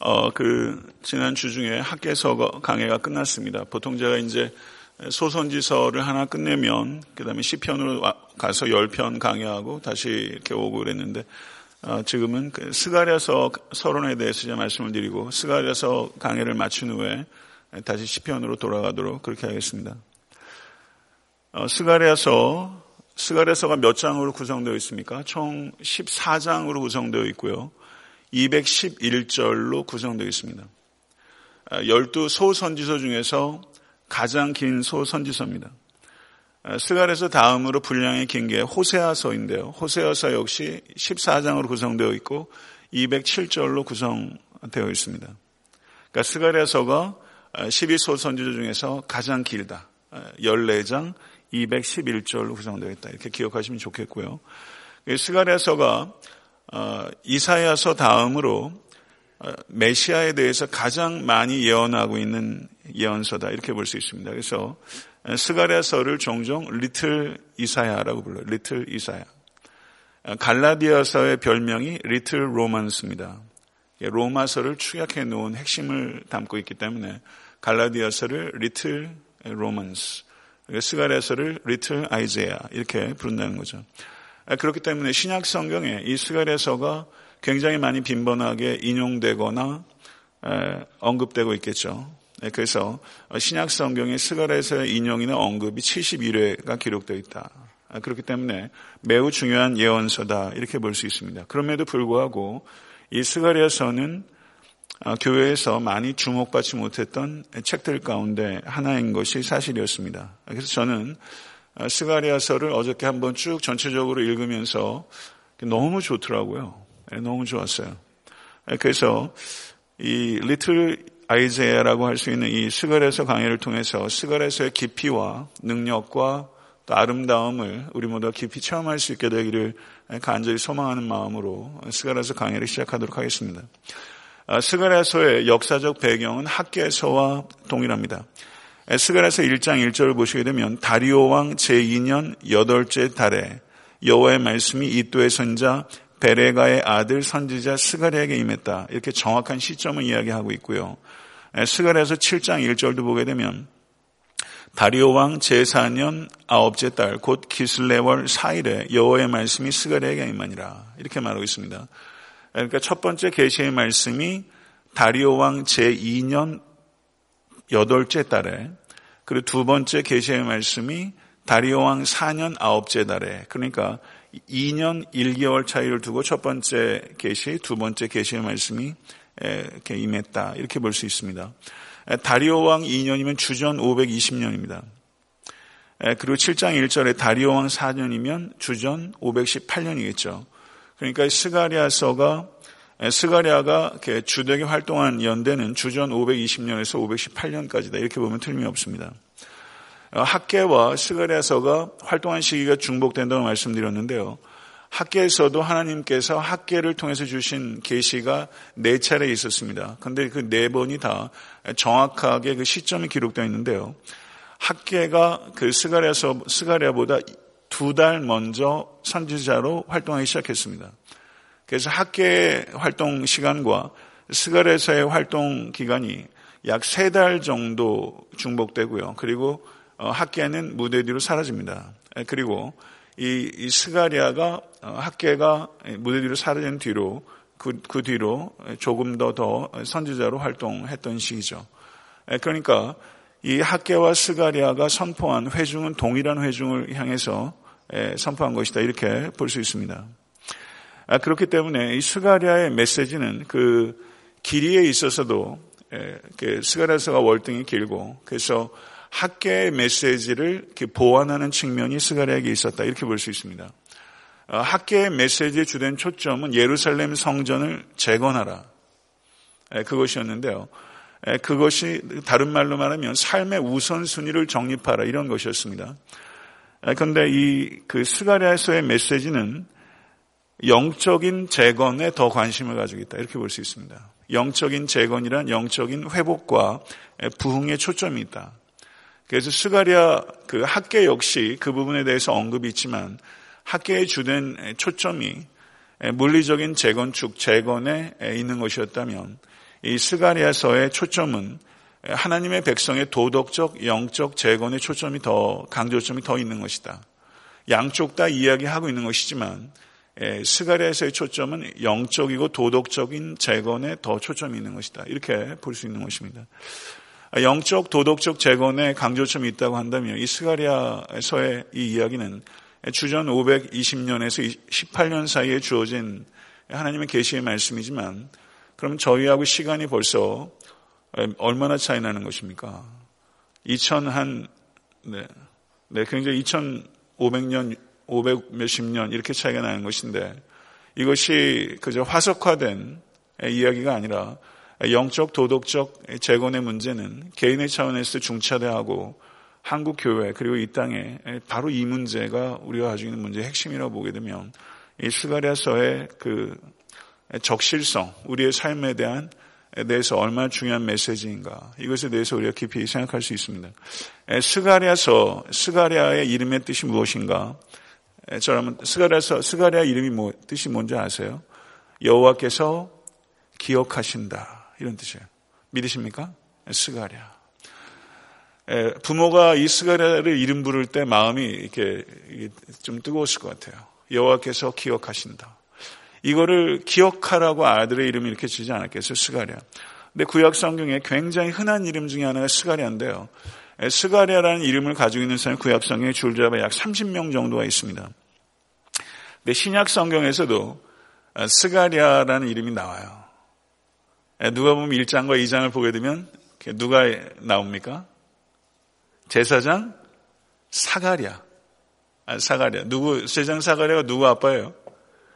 어, 그, 지난 주 중에 학계서 강해가 끝났습니다. 보통 제가 이제 소선지서를 하나 끝내면, 그 다음에 시편으로 가서 10편 강의하고 다시 이렇게 오고 그랬는데, 어, 지금은 그 스가랴서 서론에 대해서 이제 말씀을 드리고, 스가랴서 강의를 마친 후에 다시 시편으로 돌아가도록 그렇게 하겠습니다. 어, 스가랴서, 스가랴서가 몇 장으로 구성되어 있습니까? 총 14장으로 구성되어 있고요. 211절로 구성되어 있습니다. 12 소선지서 중에서 가장 긴 소선지서입니다. 스갈에서 다음으로 분량이 긴 게 호세아서인데요. 호세아서 역시 14장으로 구성되어 있고 207절로 구성되어 있습니다. 그러니까 스갈에서가 12소 선지서 중에서 가장 길다. 14장 211절로 구성되어 있다. 이렇게 기억하시면 좋겠고요. 스가랴서가 어, 이사야서 다음으로 어, 메시아에 대해서 가장 많이 예언하고 있는 예언서다 이렇게 볼 수 있습니다. 그래서 스가랴서를 종종 little 이사야라고 불러요. little 이사야. 어, 갈라디아서의 별명이 little Romans입니다. 로마서를 축약해 놓은 핵심을 담고 있기 때문에 갈라디아서를 little Romans, 스가랴서를 little Isaiah 이렇게 부른다는 거죠. 아, 그렇기 때문에 신약 성경에 이 스가랴서가 굉장히 많이 빈번하게 인용되거나 언급되고 있겠죠. 네, 그래서 신약 성경에 스가랴서의 인용이나 언급이 71회가 기록되어 있다. 아, 그렇기 때문에 매우 중요한 예언서다 이렇게 볼 수 있습니다. 그럼에도 불구하고 이 스가랴서는 아, 교회에서 많이 주목받지 못했던 책들 가운데 하나인 것이 사실이었습니다. 그래서 저는 아, 스가랴서를 어저께 한번 쭉 전체적으로 읽으면서 너무 좋더라고요. 예, 너무 좋았어요. 예, 그래서 이 little Isaiah라고 할 수 있는 이 스가랴서 강의를 통해서 스가랴서의 깊이와 능력과 또 아름다움을 우리 모두가 깊이 체험할 수 있게 되기를 간절히 소망하는 마음으로 스가랴서 강의를 시작하도록 하겠습니다. 아, 스가랴서의 역사적 배경은 학개서와 동일합니다. 에스가라서 1장 1절을 보시게 되면 다리오 왕 제2년 여덟째 달에 여호와의 말씀이 이또의 선자 베레가의 아들 선지자 스가랴에게 임했다. 이렇게 정확한 시점을 이야기하고 있고요. 스가랴서 7장 1절도 보게 되면 다리오 왕 제4년 아홉째 달 곧 기슬레월 4일에 여호와의 말씀이 스가랴에게 임하니라. 이렇게 말하고 있습니다. 그러니까 첫 번째 계시의 말씀이 다리오 왕 제2년 여덟째 달에 그리고 두 번째 계시의 말씀이 다리오 왕 4년 아홉째 달에 그러니까 2년 1개월 차이를 두고 첫 번째 계시, 두 번째 계시의 말씀이 이렇게 임했다. 이렇게 볼 수 있습니다. 다리오 왕 2년이면 주전 520년입니다. 그리고 7장 1절에 다리오 왕 4년이면 주전 518년이겠죠. 그러니까 스가랴서가 스가랴가 주되게 활동한 연대는 주전 520년에서 518년까지다. 이렇게 보면 틀림이 없습니다. 어, 학개와 스가랴서가 활동한 시기가 중복된다고 말씀드렸는데요. 학개에서도 하나님께서 학개를 통해서 주신 계시가 네 차례 있었습니다. 그런데 그 네 번이 다 정확하게 그 시점이 기록되어 있는데요. 학개가 그 스가랴서 스가랴보다 두 달 먼저 선지자로 활동하기 시작했습니다. 그래서 학계 활동 시간과 스가레서의 활동 기간이 약 세 달 정도 중복되고요. 그리고 어, 학계는 무대 뒤로 사라집니다. 그리고 이, 이 스가리아가 어, 학계가 무대 뒤로 사라진 뒤로 그, 그 뒤로 조금 더 더 선지자로 활동했던 시기죠. 그러니까 이 학개와 스가랴가 선포한 회중은 동일한 회중을 향해서 선포한 것이다 이렇게 볼 수 있습니다. 아, 그렇기 때문에 이 스가랴의 메시지는 그 길이에 있어서도 그 스가랴서가 월등히 길고 그래서 학개의 메시지를 보완하는 측면이 스가랴에게 있었다 이렇게 볼 수 있습니다. 어, 학개의 메시지의 주된 초점은 예루살렘 성전을 재건하라 그것이었는데요. 그것이 다른 말로 말하면 삶의 우선순위를 정립하라 이런 것이었습니다. 그런데 이 그 스가리아서의 메시지는 영적인 재건에 더 관심을 가지고 있다. 이렇게 볼 수 있습니다. 영적인 재건이란 영적인 회복과 부흥에 초점이 있다. 그래서 스가리아 그 학계 역시 그 부분에 대해서 언급이 있지만 학계의 주된 초점이 물리적인 재건축, 재건에 있는 것이었다면 이 스가랴서의 초점은 하나님의 백성의 도덕적, 영적 재건의 초점이 더 강조점이 더 있는 것이다. 양쪽 다 이야기하고 있는 것이지만 스가랴서의 초점은 영적이고 도덕적인 재건에 더 초점이 있는 것이다. 이렇게 볼 수 있는 것입니다. 영적, 도덕적 재건에 강조점이 있다고 한다면 이 스가랴서의 이 이야기는 주전 520년에서 18년 사이에 주어진 하나님의 계시의 말씀이지만 그럼 저희하고 시간이 벌써 얼마나 차이 나는 것입니까? 2000 한 네, 네 굉장히 2,500년, 500 몇십 년 이렇게 차이가 나는 것인데 이것이 그저 화석화된 이야기가 아니라 영적 도덕적 재건의 문제는 개인의 차원에서 중차대하고 한국 교회 그리고 이 땅에 바로 이 문제가 우리가 가지고 있는 문제의 핵심이라고 보게 되면 이 스가랴서의 그 적실성, 우리의 삶에 대한 대해서 얼마나 중요한 메시지인가 이것에 대해서 우리가 깊이 생각할 수 있습니다. 스가랴서 스가랴의 이름의 뜻이 무엇인가? 저라면 스가랴서 스가랴 이름이 뭐 뜻이 뭔지 아세요? 여호와께서 기억하신다 이런 뜻이에요. 믿으십니까? 스가랴. 부모가 이 스가랴를 이름 부를 때 마음이 이렇게 좀 뜨거웠을 것 같아요. 여호와께서 기억하신다. 이거를 기억하라고 아들의 이름을 이렇게 짓지 않았겠어요? 스가랴. 근데 구약 성경에 굉장히 흔한 이름 중에 하나가 스가랴인데요. 스가랴라는 이름을 가지고 있는 사람이 구약 성경에 줄잡아 약 30명 정도가 있습니다. 근데 신약 성경에서도 스가랴라는 이름이 나와요. 누가 보면 1장과 2장을 보게 되면 누가 나옵니까? 제사장 사가랴. 아, 사가랴. 누구, 제사장 사가랴가 누구 아빠예요?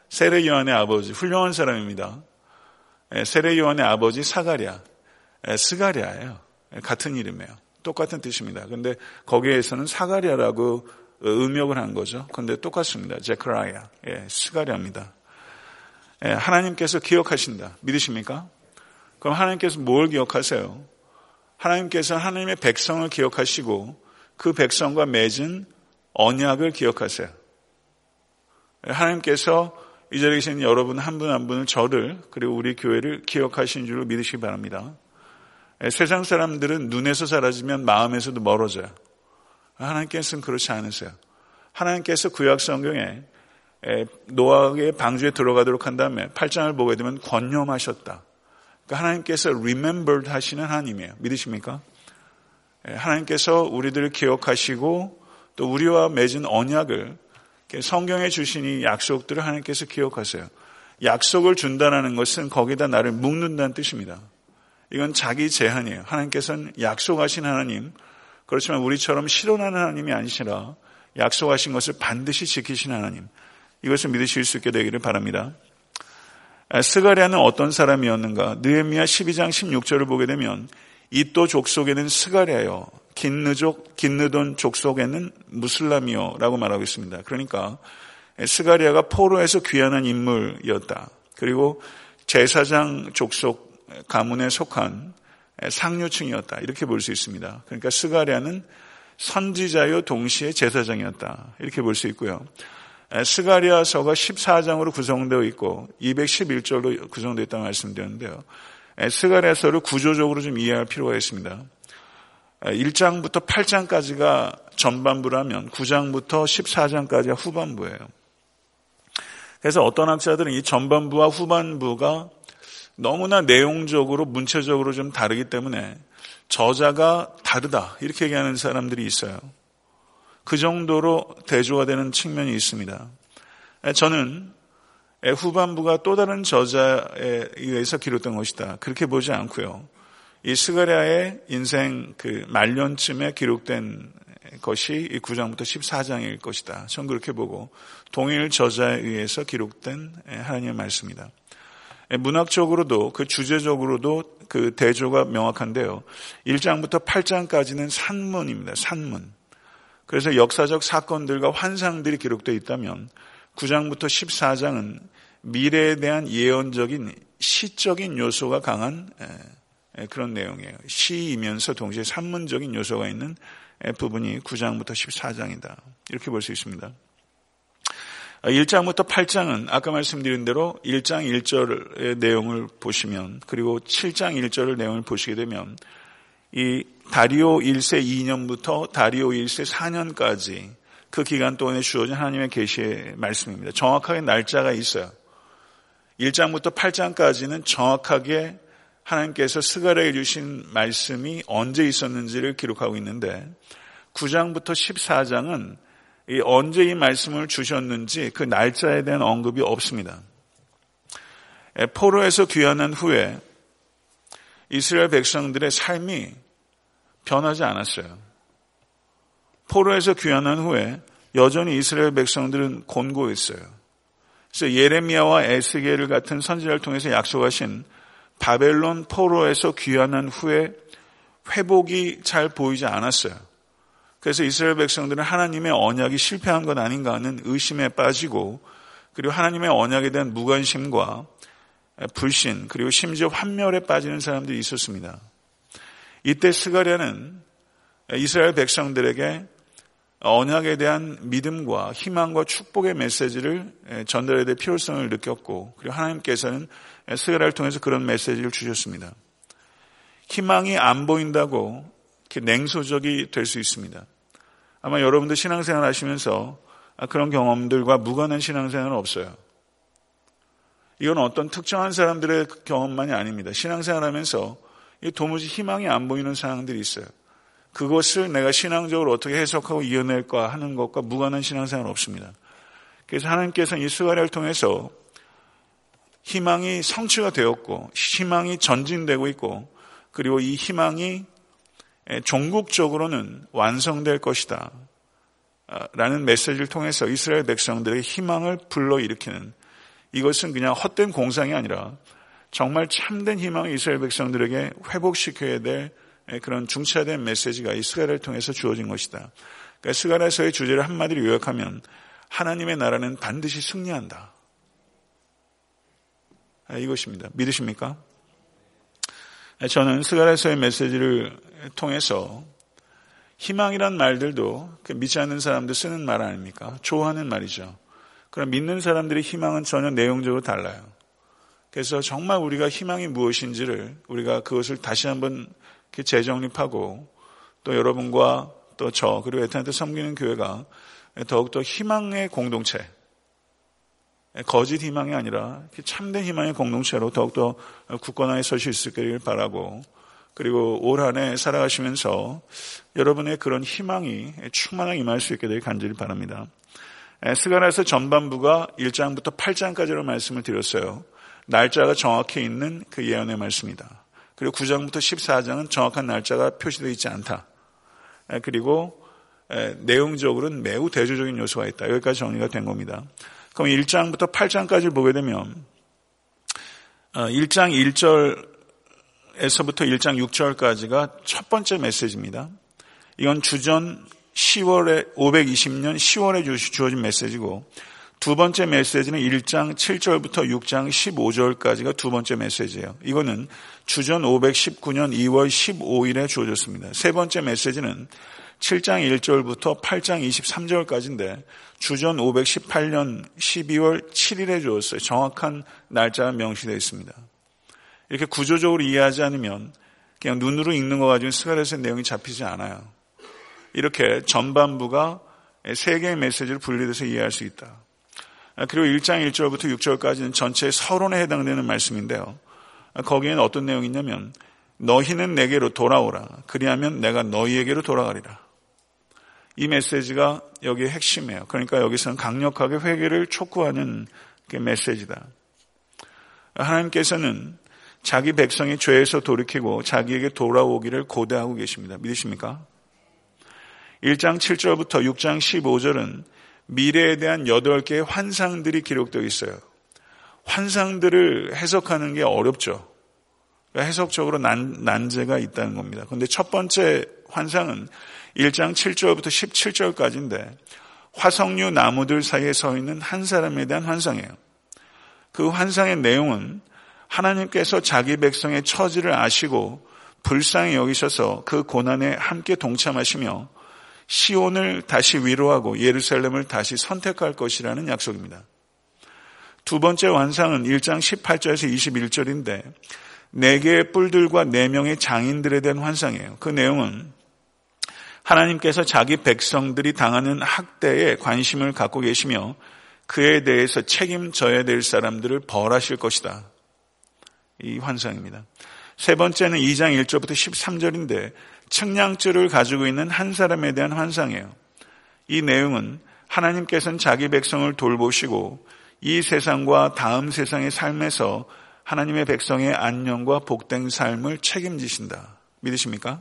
세례 요한의 아버지. 훌륭한 사람입니다. 예, 세례 요한의 아버지 사가랴. 예, 스가랴예요. 예, 같은 이름이에요. 똑같은 뜻입니다. 근데 거기에서는 사가랴라고 음역을 한 거죠. 근데 똑같습니다. 제크라야. 예, 스가랴입니다. 예, 하나님께서 기억하신다. 믿으십니까? 그럼 하나님께서 뭘 기억하세요? 하나님께서 하나님의 백성을 기억하시고 그 백성과 맺은 언약을 기억하세요. 하나님께서 이 자리에 계신 여러분 한 분한 분을 저를 그리고 우리 교회를 기억하신 줄로 믿으시기 바랍니다. 세상 사람들은 눈에서 사라지면 마음에서도 멀어져요. 하나님께서는 그렇지 않으세요. 하나님께서 구약 성경에 노아의 방주에 들어가도록 한 다음에 8장을 보게 되면 권념하셨다. 그러니까 하나님께서 remembered 하시는 하나님이에요. 믿으십니까? 예, 하나님께서 우리들을 기억하시고 또 우리와 맺은 언약을 성경에 주신 이 약속들을 하나님께서 기억하세요. 약속을 준다는 것은 거기다 나를 묶는다는 뜻입니다. 이건 자기 제한이에요. 하나님께서는 약속하신 하나님, 그렇지만 우리처럼 실현하는 하나님이 아니시라 약속하신 것을 반드시 지키신 하나님. 이것을 믿으실 수 있게 되기를 바랍니다. 스가랴는 어떤 사람이었는가? 느헤미야 12장 16절을 보게 되면 이또 족속에는 스가랴요. 긴느족, 긴느돈 족속에는 무슬람이요라고 말하고 있습니다. 그러니까 스가리아가 포로에서 귀환한 인물이었다. 그리고 제사장 족속 가문에 속한 상류층이었다. 이렇게 볼 수 있습니다. 그러니까 스가랴는 선지자요 동시에 제사장이었다. 이렇게 볼 수 있고요. 스가랴서가 14장으로 구성되어 있고 211절로 구성되어 있다고 말씀드렸는데요. 스가랴서를 구조적으로 좀 이해할 필요가 있습니다. 1장부터 8장까지가 전반부라면 9장부터 14장까지가 후반부예요. 그래서 어떤 학자들은 이 전반부와 후반부가 너무나 내용적으로 문체적으로 좀 다르기 때문에 저자가 다르다 이렇게 얘기하는 사람들이 있어요. 그 정도로 대조가 되는 측면이 있습니다. 저는 후반부가 또 다른 저자에 의해서 기록된 것이다. 그렇게 보지 않고요. 이 스가랴의 인생 그 말년쯤에 기록된 것이 이 9장부터 14장일 것이다. 전 그렇게 보고 동일 저자에 의해서 기록된 하나님의 말씀이다. 문학적으로도 그 주제적으로도 그 대조가 명확한데요. 1장부터 8장까지는 산문입니다. 산문. 그래서 역사적 사건들과 환상들이 기록되어 있다면 9장부터 14장은 미래에 대한 예언적인 시적인 요소가 강한 그런 내용이에요. 시이면서 동시에 산문적인 요소가 있는 부분이 9장부터 14장이다. 이렇게 볼 수 있습니다. 1장부터 8장은 아까 말씀드린 대로 1장 1절의 내용을 보시면 그리고 7장 1절의 내용을 보시게 되면 이 다리오 1세 2년부터 다리오 1세 4년까지 그 기간 동안에 주어진 하나님의 계시의 말씀입니다. 정확하게 날짜가 있어요. 1장부터 8장까지는 정확하게 하나님께서 스가랴에 주신 말씀이 언제 있었는지를 기록하고 있는데 9장부터 14장은 이 언제 이 말씀을 주셨는지 그 날짜에 대한 언급이 없습니다. 포로에서 귀환한 후에 이스라엘 백성들의 삶이 변하지 않았어요. 포로에서 귀환한 후에 여전히 이스라엘 백성들은 곤고했어요. 그래서 예레미야와 에스겔을 같은 선지자를 통해서 약속하신 바벨론 포로에서 귀환한 후에 회복이 잘 보이지 않았어요. 그래서 이스라엘 백성들은 하나님의 언약이 실패한 것 아닌가 하는 의심에 빠지고 그리고 하나님의 언약에 대한 무관심과 불신 그리고 심지어 환멸에 빠지는 사람들이 있었습니다. 이때 스가랴는 이스라엘 백성들에게 언약에 대한 믿음과 희망과 축복의 메시지를 전달해야 될 필요성을 느꼈고 그리고 하나님께서는 스가랴를 통해서 그런 메시지를 주셨습니다. 희망이 안 보인다고 냉소적이 될 수 있습니다. 아마 여러분들 신앙생활 하시면서 그런 경험들과 무관한 신앙생활은 없어요. 이건 어떤 특정한 사람들의 경험만이 아닙니다. 신앙생활 하면서 도무지 희망이 안 보이는 상황들이 있어요. 그것을 내가 신앙적으로 어떻게 해석하고 이어낼까 하는 것과 무관한 신앙생활은 없습니다. 그래서 하나님께서 이 스가랴를 통해서 희망이 성취가 되었고 희망이 전진되고 있고 그리고 이 희망이 종국적으로는 완성될 것이다. 라는 메시지를 통해서 이스라엘 백성들의 희망을 불러일으키는 이것은 그냥 헛된 공상이 아니라 정말 참된 희망을 이스라엘 백성들에게 회복시켜야 될 그런 중차된 메시지가 이 스가랴를 통해서 주어진 것이다. 그러니까 스가랴서의 주제를 한마디로 요약하면 하나님의 나라는 반드시 승리한다. 아, 이것입니다. 믿으십니까? 저는 스가랴서의 메시지를 통해서 희망이란 말들도 그 믿지 않는 사람들 쓰는 말 아닙니까? 좋아하는 말이죠. 그럼 믿는 사람들의 희망은 전혀 내용적으로 달라요. 그래서 정말 우리가 희망이 무엇인지를 우리가 그것을 다시 한번 재정립하고 또 여러분과 또 저 그리고 에탄한테 섬기는 교회가 더욱더 희망의 공동체 거짓 희망이 아니라 참된 희망의 공동체로 더욱더 굳건하게 설 수 있을 바라고 그리고 올 한 해 살아가시면서 여러분의 그런 희망이 충만하게 임할 수 있게 되길 간절히 바랍니다. 스가라에서 전반부가 1장부터 8장까지로 말씀을 드렸어요. 날짜가 정확히 있는 그 예언의 말씀이다. 그리고 9장부터 14장은 정확한 날짜가 표시되어 있지 않다. 그리고 내용적으로는 매우 대조적인 요소가 있다. 여기까지 정리가 된 겁니다. 그럼 1장부터 8장까지 보게 되면 1장 어, 1절 에서부터 1장 6절까지가 첫 번째 메시지입니다. 이건 주전 10월에 520년 10월에 주어진 메시지고 두 번째 메시지는 1장 7절부터 6장 15절까지가 두 번째 메시지예요. 이거는 주전 519년 2월 15일에 주어졌습니다. 세 번째 메시지는 7장 1절부터 8장 23절까지인데 주전 518년 12월 7일에 주었어요. 정확한 날짜가 명시되어 있습니다. 이렇게 구조적으로 이해하지 않으면 그냥 눈으로 읽는 거 가지고 스가랴서의 내용이 잡히지 않아요. 이렇게 전반부가 세 개의 메시지를 분리돼서 이해할 수 있다. 그리고 1장 1절부터 6절까지는 전체 서론에 해당되는 말씀인데요. 거기에는 어떤 내용이 있냐면 너희는 내게로 돌아오라. 그리하면 내가 너희에게로 돌아가리라. 이 메시지가 여기에 핵심이에요. 그러니까 여기서는 강력하게 회개를 촉구하는 그 메시지다. 하나님께서는 자기 백성이 죄에서 돌이키고 자기에게 돌아오기를 고대하고 계십니다. 믿으십니까? 1장 7절부터 6장 15절은 미래에 대한 8개의 환상들이 기록되어 있어요. 환상들을 해석하는 게 어렵죠. 그러니까 해석적으로 난, 난제가 있다는 겁니다. 그런데 첫 번째 환상은 1장 7절부터 17절까지인데 화석류 나무들 사이에 서 있는 한 사람에 대한 환상이에요. 그 환상의 내용은 하나님께서 자기 백성의 처지를 아시고 불쌍히 여기셔서 그 고난에 함께 동참하시며 시온을 다시 위로하고 예루살렘을 다시 선택할 것이라는 약속입니다. 두 번째 완상은 1장 18절에서 21절인데 네 개의 뿔들과 네 명의 장인들에 대한 환상이에요. 그 내용은 하나님께서 자기 백성들이 당하는 학대에 관심을 갖고 계시며 그에 대해서 책임져야 될 사람들을 벌하실 것이다. 이 환상입니다. 세 번째는 2장 1절부터 13절인데 측량줄을 가지고 있는 한 사람에 대한 환상이에요. 이 내용은 하나님께서는 자기 백성을 돌보시고 이 세상과 다음 세상의 삶에서 하나님의 백성의 안녕과 복된 삶을 책임지신다. 믿으십니까?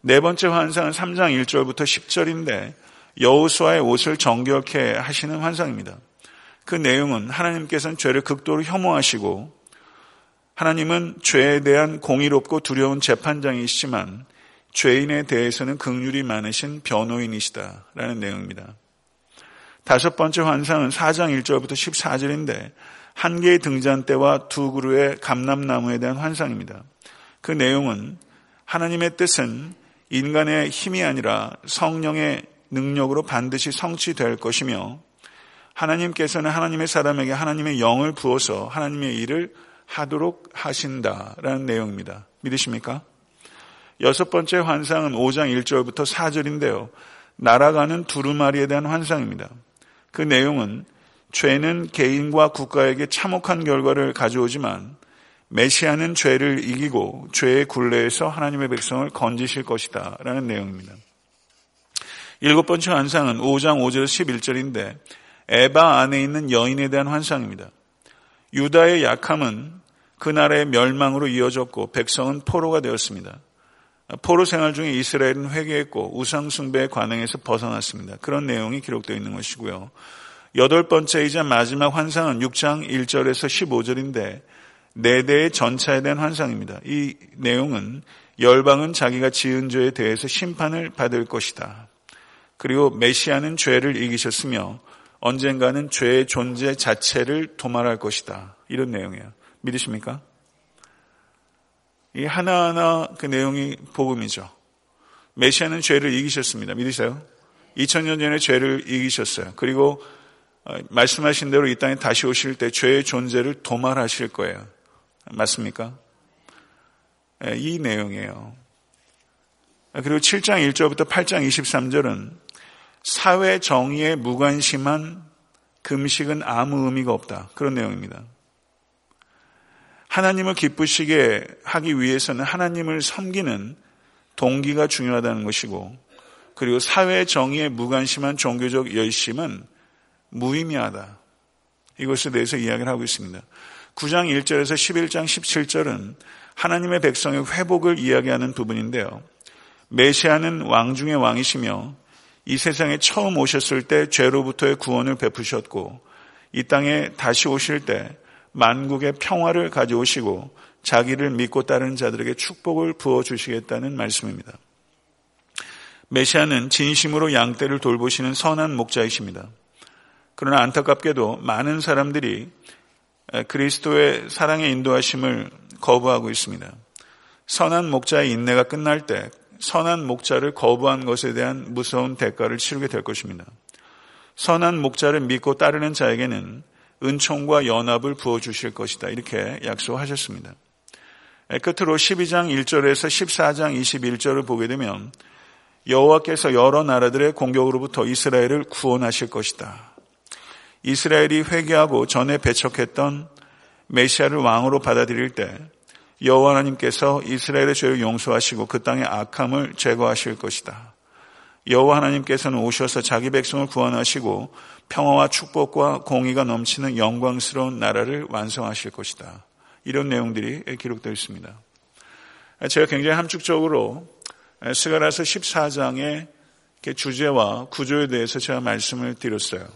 네 번째 환상은 3장 1절부터 10절인데 여호수아의 옷을 정결케 하시는 환상입니다. 그 내용은 하나님께서는 죄를 극도로 혐오하시고 하나님은 죄에 대한 공의롭고 두려운 재판장이시지만 죄인에 대해서는 극률이 많으신 변호인이시다라는 내용입니다. 다섯 번째 환상은 4장 1절부터 14절인데 한 개의 등잔대와 두 그루의 감람나무에 대한 환상입니다. 그 내용은 하나님의 뜻은 인간의 힘이 아니라 성령의 능력으로 반드시 성취될 것이며 하나님께서는 하나님의 사람에게 하나님의 영을 부어서 하나님의 일을 하도록 하신다라는 내용입니다. 믿으십니까? 여섯 번째 환상은 5장 1절부터 4절인데요. 날아가는 두루마리에 대한 환상입니다. 그 내용은 죄는 개인과 국가에게 참혹한 결과를 가져오지만 메시아는 죄를 이기고 죄의 굴레에서 하나님의 백성을 건지실 것이다. 라는 내용입니다. 일곱 번째 환상은 5장 5절 11절인데 에바 안에 있는 여인에 대한 환상입니다. 유다의 약함은 그 나라의 멸망으로 이어졌고 백성은 포로가 되었습니다. 포로 생활 중에 이스라엘은 회개했고 우상숭배의 관행에서 벗어났습니다. 그런 내용이 기록되어 있는 것이고요. 여덟 번째이자 마지막 환상은 6장 1절에서 15절인데 네 대의 전차에 대한 환상입니다. 이 내용은 열방은 자기가 지은 죄에 대해서 심판을 받을 것이다. 그리고 메시아는 죄를 이기셨으며 언젠가는 죄의 존재 자체를 도말할 것이다. 이런 내용이에요. 믿으십니까? 이 하나하나 그 내용이 복음이죠. 메시아는 죄를 이기셨습니다. 믿으세요? 2000년 전에 죄를 이기셨어요. 그리고 어, 말씀하신 대로 이 땅에 다시 오실 때 죄의 존재를 도말하실 거예요. 맞습니까? 예, 이 내용이에요. 그리고 7장 1절부터 8장 23절은 사회 정의에 무관심한 금식은 아무 의미가 없다. 그런 내용입니다. 하나님을 기쁘시게 하기 위해서는 하나님을 섬기는 동기가 중요하다는 것이고, 그리고 사회 정의에 무관심한 종교적 열심은 무의미하다. 이것에 대해서 이야기를 하고 있습니다. 9장 1절에서 11장 17절은 하나님의 백성의 회복을 이야기하는 부분인데요. 메시아는 왕 중의 왕이시며 이 세상에 처음 오셨을 때 죄로부터의 구원을 베푸셨고 이 땅에 다시 오실 때 만국의 평화를 가져오시고 자기를 믿고 따르는 자들에게 축복을 부어 주시겠다는 말씀입니다. 메시아는 진심으로 양떼를 돌보시는 선한 목자이십니다. 그러나 안타깝게도 많은 사람들이 그리스도의 사랑의 인도하심을 거부하고 있습니다. 선한 목자의 인내가 끝날 때 선한 목자를 거부한 것에 대한 무서운 대가를 치르게 될 것입니다. 선한 목자를 믿고 따르는 자에게는 은총과 연합을 부어주실 것이다. 이렇게 약속하셨습니다. 끝으로 12장 1절에서 14장 21절을 보게 되면 여호와께서 여러 나라들의 공격으로부터 이스라엘을 구원하실 것이다. 이스라엘이 회개하고 전에 배척했던 메시아를 왕으로 받아들일 때 여호와 하나님께서 이스라엘의 죄를 용서하시고 그 땅의 악함을 제거하실 것이다. 여호와 하나님께서는 오셔서 자기 백성을 구원하시고 평화와 축복과 공의가 넘치는 영광스러운 나라를 완성하실 것이다. 이런 내용들이 기록되어 있습니다. 제가 굉장히 함축적으로 스가라서 14장의 주제와 구조에 대해서 제가 말씀을 드렸어요.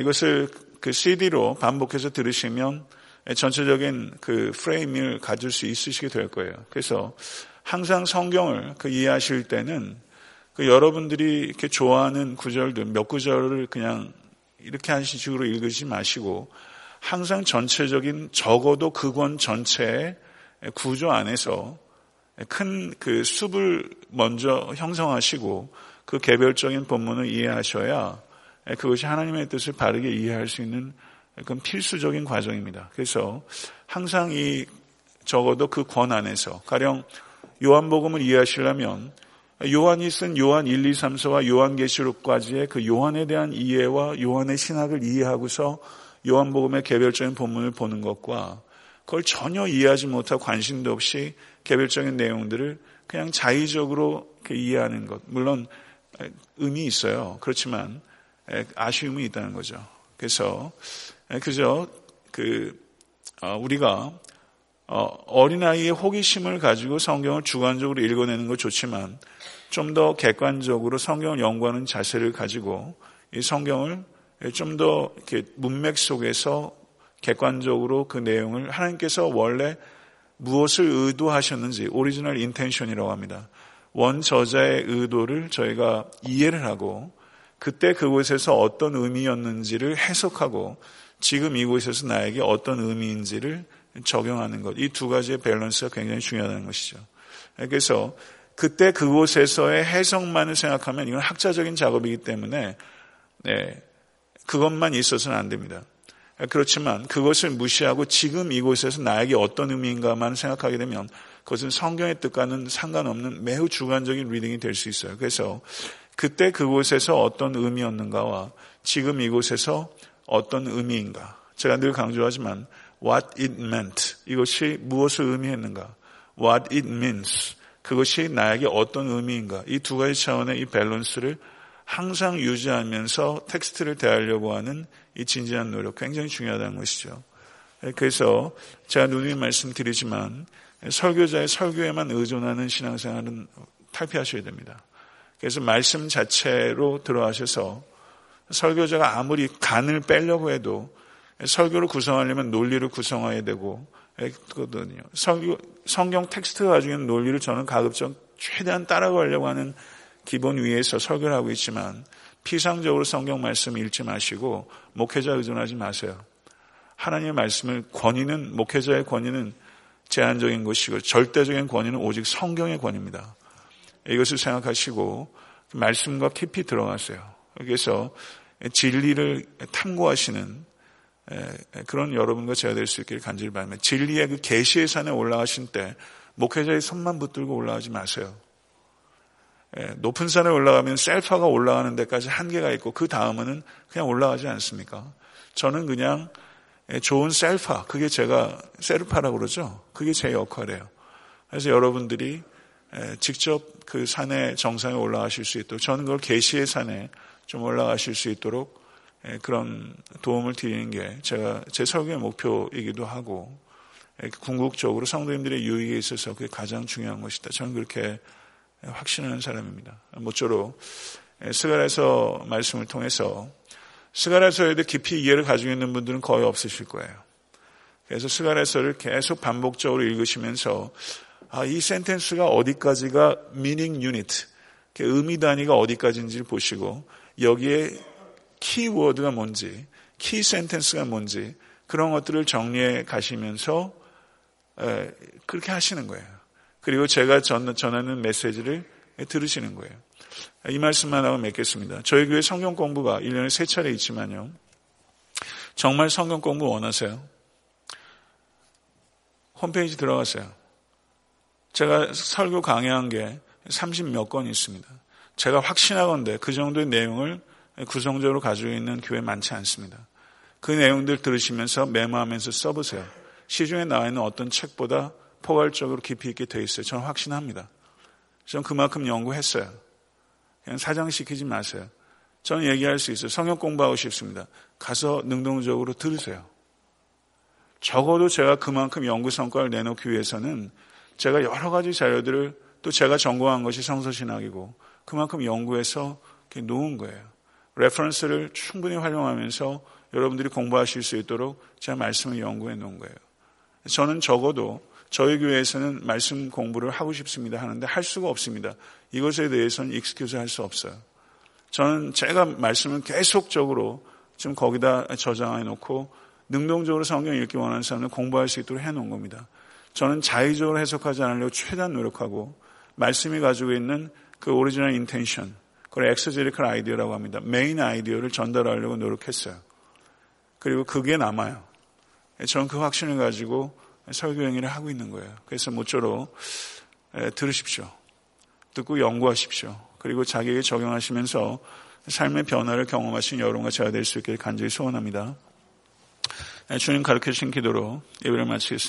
이것을 그 CD로 반복해서 들으시면 전체적인 그 프레임을 가질 수 있으시게 될 거예요. 그래서 항상 성경을 그 이해하실 때는 그 여러분들이 이렇게 좋아하는 구절들 몇 구절을 그냥 이렇게 하는 식으로 읽으지 마시고 항상 전체적인 적어도 그 권 전체의 구조 안에서 큰 그 숲을 먼저 형성하시고 그 개별적인 본문을 이해하셔야 그것이 하나님의 뜻을 바르게 이해할 수 있는 그건 필수적인 과정입니다. 그래서 항상 이 적어도 그 권 안에서 가령 요한복음을 이해하시려면 요한이 쓴 요한 1, 2, 3서와 요한계시록까지의 그 요한에 대한 이해와 요한의 신학을 이해하고서 요한복음의 개별적인 본문을 보는 것과 그걸 전혀 이해하지 못하고 관심도 없이 개별적인 내용들을 그냥 자의적으로 이해하는 것. 물론 의미 있어요. 그렇지만 아쉬움이 있다는 거죠. 그래서 그저 그 어, 우리가 어, 어린아이의 호기심을 가지고 성경을 주관적으로 읽어내는 것 좋지만 좀 더 객관적으로 성경을 연구하는 자세를 가지고 이 성경을 좀 더 문맥 속에서 객관적으로 그 내용을 하나님께서 원래 무엇을 의도하셨는지 original intention이라고 합니다. 원 저자의 의도를 저희가 이해를 하고 그때 그곳에서 어떤 의미였는지를 해석하고 지금 이곳에서 나에게 어떤 의미인지를 적용하는 것. 이 두 가지의 밸런스가 굉장히 중요하다는 것이죠. 그래서 그때 그곳에서의 해석만을 생각하면 이건 학자적인 작업이기 때문에 네, 그것만 있어서는 안 됩니다. 그렇지만 그것을 무시하고 지금 이곳에서 나에게 어떤 의미인가만 생각하게 되면 그것은 성경의 뜻과는 상관없는 매우 주관적인 reading이 될 수 있어요. 그래서 그때 그곳에서 어떤 의미였는가와 지금 이곳에서 어떤 의미인가. 제가 늘 강조하지만 what it meant 이것이 무엇을 의미했는가. what it means 그것이 나에게 어떤 의미인가. 이 두 가지 차원의 이 밸런스를 항상 유지하면서 텍스트를 대하려고 하는 이 진지한 노력 굉장히 중요하다는 것이죠. 그래서 제가 누누이 말씀드리지만 설교자의 설교에만 의존하는 신앙생활은 탈피하셔야 됩니다. 그래서 말씀 자체로 들어가셔서 설교자가 아무리 간을 빼려고 해도 설교를 구성하려면 논리를 구성해야 되고 그거든요. 설교, 성경 텍스트가 가지고 있는 논리를 저는 가급적 최대한 따라가려고 하는 기본 위에서 설교를 하고 있지만 피상적으로 성경 말씀 읽지 마시고 목회자 의존하지 마세요. 하나님의 말씀을 권위는 목회자의 권위는 제한적인 것이고 절대적인 권위는 오직 성경의 권위입니다. 이것을 생각하시고 말씀과 깊이 들어가세요. 그래서 진리를 탐구하시는 그런 여러분과 제가 될 수 있기를 간절히 바랍니다. 진리의 그 계시의 산에 올라가신 때 목회자의 손만 붙들고 올라가지 마세요. 높은 산에 올라가면 셀파가 올라가는 데까지 한계가 있고 그 다음은 그냥 올라가지 않습니까? 저는 그냥 좋은 셀파, 그게 제가 셀파라고 그러죠. 그게 제 역할이에요. 그래서 여러분들이 직접 그 산의 정상에 올라가실 수 있도록 저는 그걸 계시의 산에 좀 올라가실 수 있도록 그런 도움을 드리는 게 제가 제 설교의 목표이기도 하고 궁극적으로 성도님들의 유익에 있어서 그게 가장 중요한 것이다. 저는 그렇게 확신하는 사람입니다. 모쪼록 스가랴서 말씀을 통해서 스가랴서에 대해 깊이 이해를 가지고 있는 분들은 거의 없으실 거예요. 그래서 스가랴서를 계속 반복적으로 읽으시면서 아, 이 sentence가 어디까지가 meaning unit, 의미 단위가 어디까지인지를 보시고 여기에 키워드가 뭔지, key sentence가 뭔지 그런 것들을 정리해 가시면서 그렇게 하시는 거예요. 그리고 제가 전, 전하는 메시지를 들으시는 거예요. 이 말씀만 하고 맺겠습니다. 저희 교회 성경 공부가 1년에 세 차례 있지만요. 정말 성경 공부 원하세요? 홈페이지 들어가세요. 제가 설교 강의한 게 30 몇 건 있습니다. 제가 확신하건데 그 정도의 내용을 구성적으로 가지고 있는 교회 많지 않습니다. 그 내용들 들으시면서 메모하면서 써보세요. 시중에 나와 있는 어떤 책보다 포괄적으로 깊이 있게 되어 있어요. 저는 확신합니다. 저는 그만큼 연구했어요. 그냥 사장시키지 마세요. 저는 얘기할 수 있어요. 성경 공부하고 싶습니다. 가서 능동적으로 들으세요. 적어도 제가 그만큼 연구 성과를 내놓기 위해서는 제가 여러 가지 자료들을 또 제가 전공한 것이 성서신학이고 그만큼 연구해서 놓은 거예요. reference를 충분히 활용하면서 여러분들이 공부하실 수 있도록 제가 말씀을 연구해 놓은 거예요. 저는 적어도 저희 교회에서는 말씀 공부를 하고 싶습니다 하는데 할 수가 없습니다. 이것에 대해서는 excuse 할 수 없어요. 저는 제가 말씀을 계속적으로 지금 거기다 저장해 놓고 능동적으로 성경 읽기 원하는 사람을 공부할 수 있도록 해 놓은 겁니다. 저는 자의적으로 해석하지 않으려고 최대한 노력하고 말씀이 가지고 있는 그 original intention, 그걸 exegetical idea라고 합니다. main idea를 전달하려고 노력했어요. 그리고 그게 남아요. 저는 그 확신을 가지고 설교 행위를 하고 있는 거예요. 그래서 모쪼록 들으십시오. 듣고 연구하십시오. 그리고 자기에게 적용하시면서 삶의 변화를 경험하신 여러분과 제가 될 수 있기를 간절히 소원합니다. 주님 가르쳐 주신 기도로 예배를 마치겠습니다.